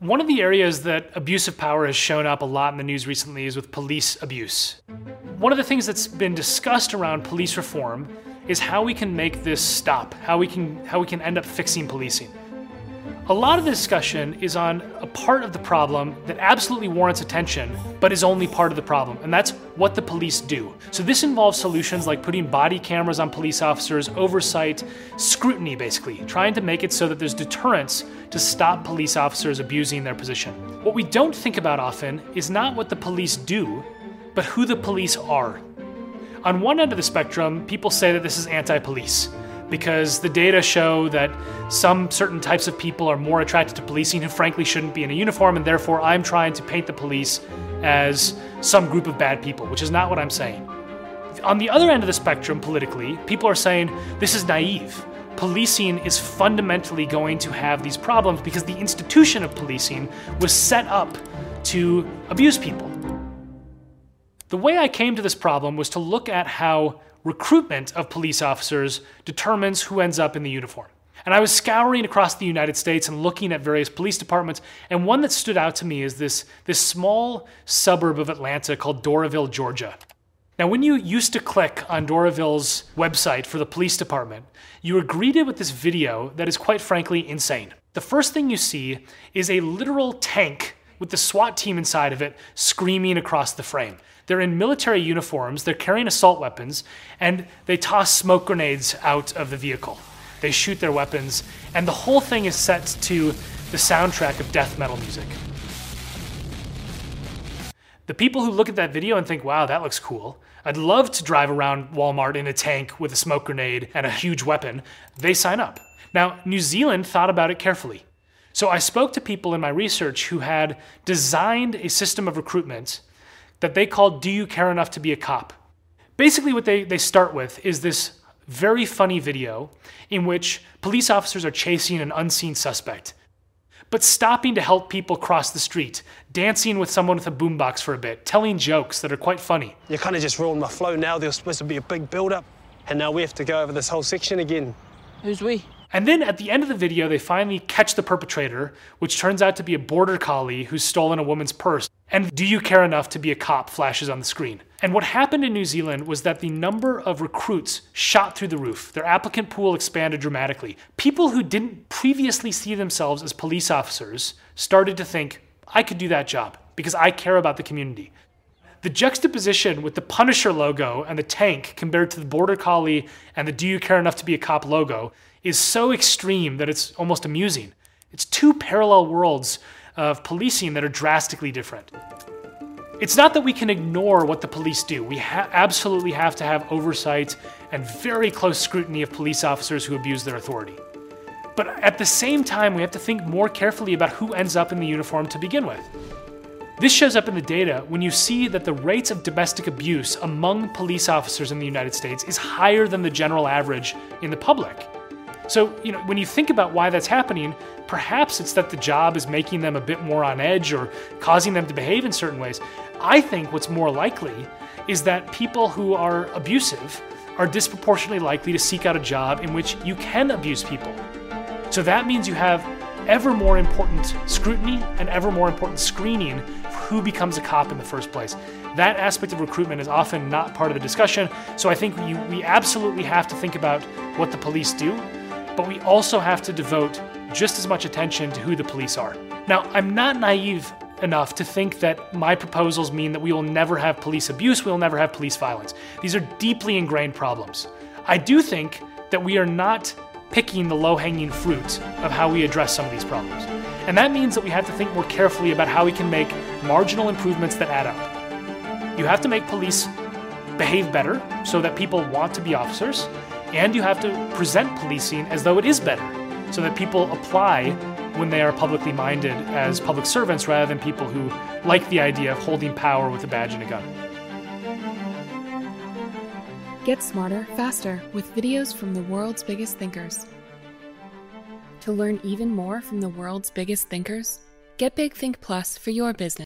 One of the areas that abuse of power has shown up a lot in the news recently is with police abuse. One of the things that's been discussed around police reform is how we can make this stop, how we can how we can end up fixing policing. A lot of the discussion is on a part of the problem that absolutely warrants attention, but is only part of the problem, and that's what the police do. So this involves solutions like putting body cameras on police officers, oversight, scrutiny basically, trying to make it so that there's deterrence to stop police officers abusing their position. What we don't think about often is not what the police do, but who the police are. On one end of the spectrum, people say that this is anti police because the data show that some certain types of people are more attracted to policing who frankly shouldn't be in a uniform, and therefore I'm trying to paint the police as some group of bad people, which is not what I'm saying. On the other end of the spectrum, politically, people are saying this is naive. Policing is fundamentally going to have these problems because the institution of policing was set up to abuse people. The way I came to this problem was to look at how recruitment of police officers determines who ends up in the uniform. And I was scouring across the United States and looking at various police departments, and one that stood out to me is this, this small suburb of Atlanta called Doraville, Georgia. Now, when you used to click on Doraville's website for the police department, you were greeted with this video that is quite frankly insane. The first thing you see is a literal tank with the SWAT team inside of it screaming across the frame. They're in military uniforms, they're carrying assault weapons, and they toss smoke grenades out of the vehicle. They shoot their weapons, and the whole thing is set to the soundtrack of death metal music. The people who look at that video and think, wow, that looks cool. I'd love to drive around Walmart in a tank with a smoke grenade and a huge weapon. They sign up. Now, New Zealand thought about it carefully. So I spoke to people in my research who had designed a system of recruitment that they called Do You Care Enough to Be a Cop? Basically, what they, they start with is this very funny video in which police officers are chasing an unseen suspect, but stopping to help people cross the street, dancing with someone with a boombox for a bit, telling jokes that are quite funny. You're kind of just ruined my flow now. There was supposed to be a big build up, and now we have to go over this whole section again. Who's we? And then at the end of the video, they finally catch the perpetrator, which turns out to be a border collie who's stolen a woman's purse. And do you care enough to be a cop flashes on the screen. And what happened in New Zealand was that the number of recruits shot through the roof. Their applicant pool expanded dramatically. People who didn't previously see themselves as police officers started to think, I could do that job because I care about the community. The juxtaposition with the Punisher logo and the tank compared to the Border Collie and the Do You Care Enough to Be a Cop logo is so extreme that it's almost amusing. It's two parallel worlds of policing that are drastically different. It's not that we can ignore what the police do. We ha- absolutely have to have oversight and very close scrutiny of police officers who abuse their authority. But at the same time, we have to think more carefully about who ends up in the uniform to begin with. This shows up in the data when you see that the rates of domestic abuse among police officers in the United States is higher than the general average in the public. So, you know, when you think about why that's happening, perhaps it's that the job is making them a bit more on edge or causing them to behave in certain ways. I think what's more likely is that people who are abusive are disproportionately likely to seek out a job in which you can abuse people. So that means you have ever more important scrutiny and ever more important screening who becomes a cop in the first place. That aspect of recruitment is often not part of the discussion. So I think we, we absolutely have to think about what the police do, but we also have to devote just as much attention to who the police are. Now, I'm not naive enough to think that my proposals mean that we will never have police abuse, we will never have police violence. These are deeply ingrained problems. I do think that we are not picking the low hanging fruit of how we address some of these problems. And that means that we have to think more carefully about how we can make marginal improvements that add up. You have to make police behave better so that people want to be officers, and you have to present policing as though it is better so that people apply when they are publicly minded as public servants rather than people who like the idea of holding power with a badge and a gun. Get smarter, faster with videos from the world's biggest thinkers. To learn even more from the world's biggest thinkers, get Big Think Plus for your business.